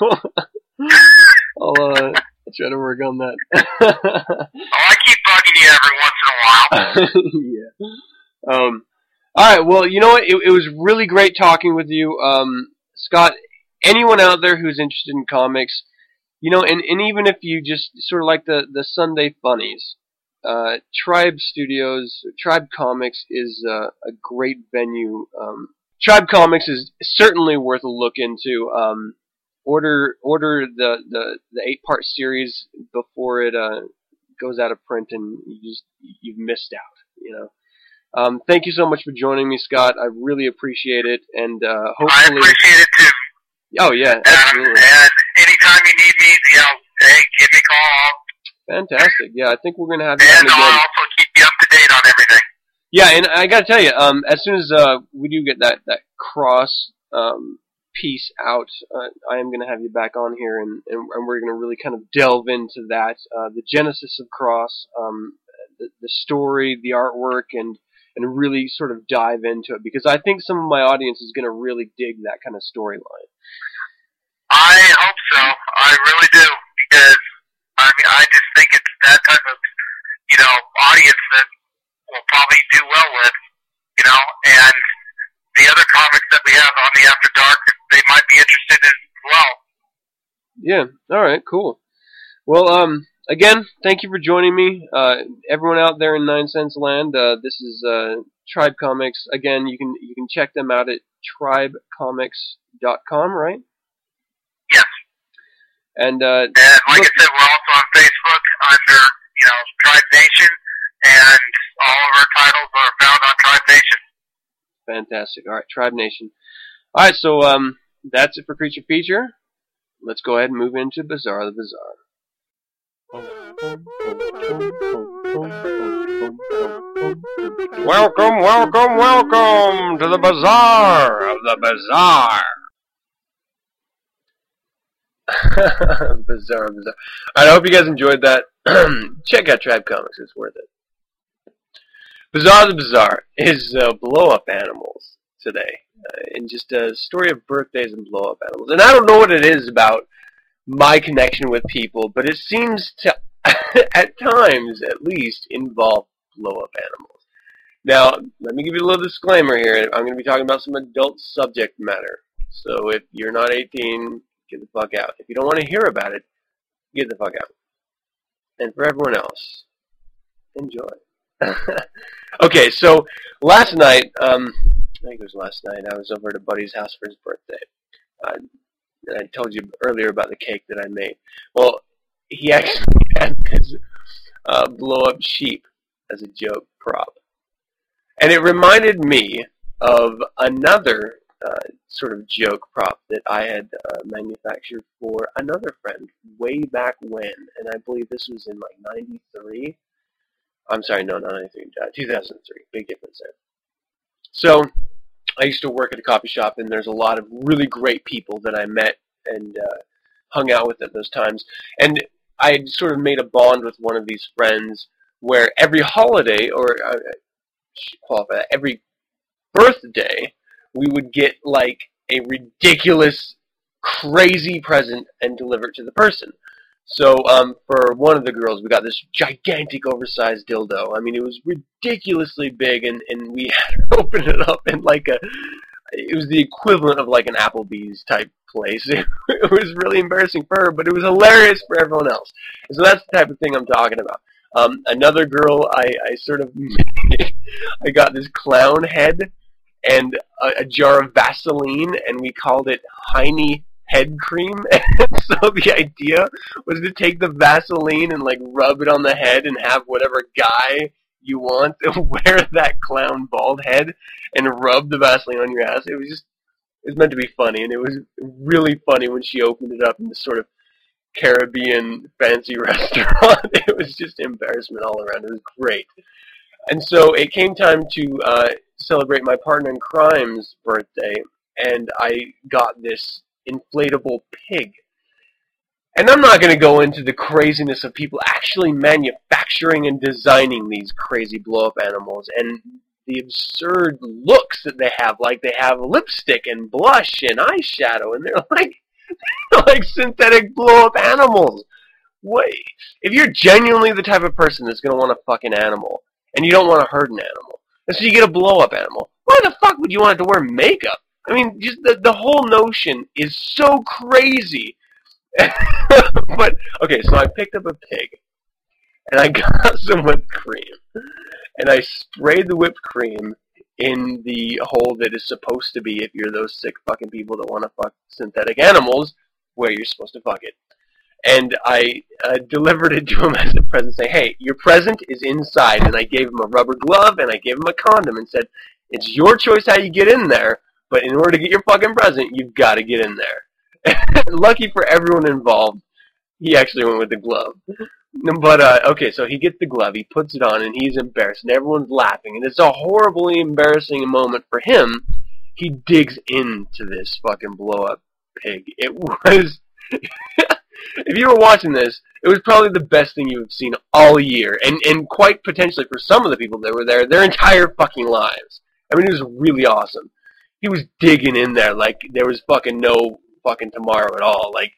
[SPEAKER 2] I'll, uh, try to work on that.
[SPEAKER 4] oh, I keep bugging you every once in a while.
[SPEAKER 2] yeah. Um, alright, well, you know what? It, it was really great talking with you. Um, Scott, anyone out there who's interested in comics, you know, and, and even if you just sort of like the, the Sunday funnies, uh, Tribe Studios, Tribe Comics is uh, a great venue. Um, Tribe Comics is certainly worth a look into. Um, order order the, the, the eight part series before it uh, goes out of print, and you just you've missed out. You know. Um, thank you so much for joining me, Scott. I really appreciate it, and uh,
[SPEAKER 5] I
[SPEAKER 2] hopefully.
[SPEAKER 5] appreciate it too.
[SPEAKER 2] Oh yeah,
[SPEAKER 5] Um,
[SPEAKER 2] absolutely.
[SPEAKER 5] and anytime you need me, you know, hey, give me a call.
[SPEAKER 2] Fantastic. Yeah, I think we're gonna have you
[SPEAKER 5] And. I'll also keep you up to date on everything.
[SPEAKER 2] Yeah, and I gotta tell you, um, as soon as uh, we do get that that cross um, piece out, uh, I am gonna have you back on here, and, and, and we're gonna really kind of delve into that, uh, the genesis of cross, um, the, the story, the artwork, and and really sort of dive into it because I think some of my audience is gonna really dig that kind of storyline.
[SPEAKER 5] I hope so. I really do because I mean I just think it's that type of you know audience that will probably do well with you know and the other comics that we have on the After Dark they might be interested in as well.
[SPEAKER 2] Yeah. All right. Cool. Well, um, again, thank you for joining me, uh, everyone out there in Nine Cents Land. Uh, this is uh, Tribe Comics. Again, you can you can check them out at tribecomics.com, right?
[SPEAKER 5] Yes.
[SPEAKER 2] And uh,
[SPEAKER 5] And like I said, we're also on Facebook under you know Tribe Nation, and all of our titles are found on Tribe Nation.
[SPEAKER 2] fantastic. All right, Tribe Nation. All right, so um, that's it for Creature Feature. Let's go ahead and move into Bizarre the Bizarre.
[SPEAKER 4] Welcome, welcome, welcome to the bazaar of the bazaar.
[SPEAKER 2] bizarre, bizarre. I hope you guys enjoyed that. Check out Tribe Comics; it's worth it. Bizarre the Bizarre is uh, blow up animals today, uh, and just a story of birthdays and blow up animals. And I don't know what it is about my connection with people, but it seems to, at times at least, involve blow up animals. Now, let me give you a little disclaimer here. I'm going to be talking about some adult subject matter. So if you're not 18, get the fuck out. If you don't want to hear about it, get the fuck out. And for everyone else, enjoy. okay, so last night, um, I think it was last night, I was over at a buddy's house for his birthday. Uh, I told you earlier about the cake that I made. Well, he actually had this uh, blow up sheep as a joke prop. And it reminded me of another uh, sort of joke prop that I had uh, manufactured for another friend way back when, and I believe this was in like '93. I'm sorry, no, not '93, uh, 2003. Big difference there. So I used to work at a coffee shop, and there's a lot of really great people that I met and uh, hung out with at those times, and I had sort of made a bond with one of these friends where every holiday, or uh, qualify every birthday, we would get like a ridiculous, crazy present and deliver it to the person. So um, for one of the girls, we got this gigantic, oversized dildo. I mean, it was ridiculously big, and, and we had her open it up in like a. It was the equivalent of like an Applebee's type place. It, was really embarrassing for her, but it was hilarious for everyone else. And so that's the type of thing I'm talking about. Um, another girl, I, I sort of, I got this clown head and a, a jar of Vaseline, and we called it Heine head cream. And so the idea was to take the Vaseline and like rub it on the head and have whatever guy you want to wear that clown bald head and rub the Vaseline on your ass. It was just, it was meant to be funny, and it was really funny when she opened it up in this sort of Caribbean fancy restaurant. it was just embarrassment all around. It was great. And so it came time to uh, celebrate my partner in crime's birthday, and I got this inflatable pig. And I'm not going to go into the craziness of people actually manufacturing and designing these crazy blow up animals and the absurd looks that they have. Like they have lipstick and blush and eyeshadow, and they're like, like synthetic blow up animals. Wait, If you're genuinely the type of person that's going to want a fuck an animal and you don't want to hurt an animal, and so you get a blow up animal, why the fuck would you want it to wear makeup? I mean, just the, the whole notion is so crazy. but okay, so I picked up a pig, and I got some whipped cream, and I sprayed the whipped cream in the hole that is supposed to be if you're those sick fucking people that want to fuck synthetic animals, where you're supposed to fuck it. And I uh, delivered it to him as a present, saying, "Hey, your present is inside." And I gave him a rubber glove and I gave him a condom and said, "It's your choice how you get in there, but in order to get your fucking present, you've got to get in there." Lucky for everyone involved, he actually went with the glove. But uh, okay, so he gets the glove, he puts it on, and he's embarrassed, and everyone's laughing, and it's a horribly embarrassing moment for him. He digs into this fucking blow up pig. It was. if you were watching this, it was probably the best thing you've seen all year, and and quite potentially for some of the people that were there, their entire fucking lives. I mean, it was really awesome. He was digging in there like there was fucking no fucking tomorrow at all. Like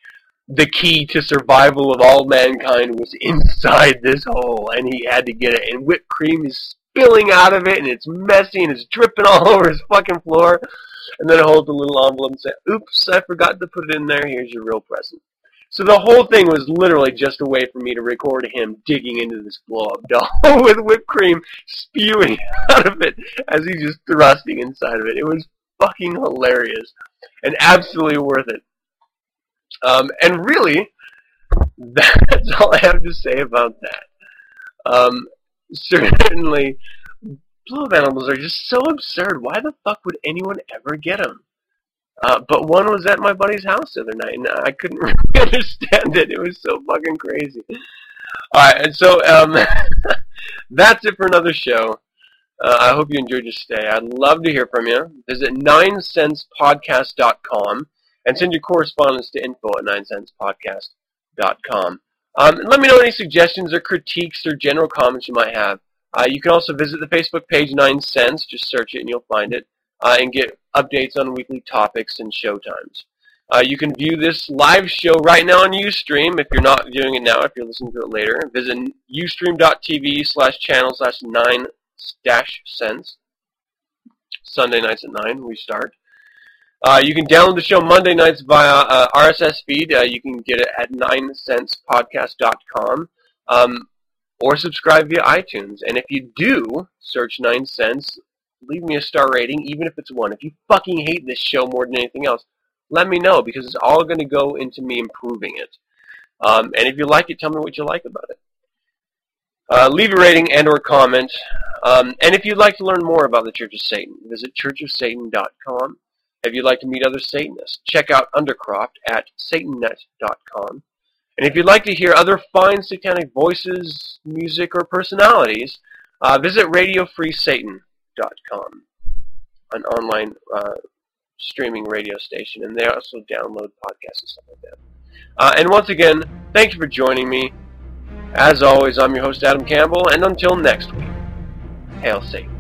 [SPEAKER 2] the key to survival of all mankind was inside this hole, and he had to get it. And whipped cream is spilling out of it, and it's messy, and it's dripping all over his fucking floor. And then I hold the little envelope and say, "Oops, I forgot to put it in there. Here's your real present." So the whole thing was literally just a way for me to record him digging into this blow-up doll with whipped cream spewing out of it as he's just thrusting inside of it. It was fucking hilarious and absolutely worth it. Um, and really, that's all I have to say about that. Um, certainly, blow-up animals are just so absurd. Why the fuck would anyone ever get them? Uh, but one was at my buddy's house the other night, and I couldn't really understand it. It was so fucking crazy. All right, and so um, that's it for another show. Uh, I hope you enjoyed your stay. I'd love to hear from you. Visit 9centspodcast.com and send your correspondence to info at 9centspodcast.com. Um, let me know any suggestions or critiques or general comments you might have. Uh, you can also visit the Facebook page 9 Cents. Just search it and you'll find it. Uh, and get updates on weekly topics and show times. Uh, you can view this live show right now on Ustream if you're not doing it now, if you're listening to it later. Visit ustream.tv slash channel slash 9 dash cents. Sunday nights at 9 we start. Uh, you can download the show Monday nights via uh, RSS feed. Uh, you can get it at 9centspodcast.com um, or subscribe via iTunes. And if you do search 9 Cents, leave me a star rating, even if it's one. If you fucking hate this show more than anything else, let me know because it's all going to go into me improving it. Um, and if you like it, tell me what you like about it. Uh, leave a rating and or comment. Um, and if you'd like to learn more about the Church of Satan, visit churchofsatan.com. If you'd like to meet other Satanists, check out Undercroft at satannet.com. And if you'd like to hear other fine satanic voices, music, or personalities, uh, visit RadioFreeSatan.com, an online uh, streaming radio station, and they also download podcasts and stuff like that. Uh, and once again, thank you for joining me. As always, I'm your host, Adam Campbell, and until next week, hail Satan.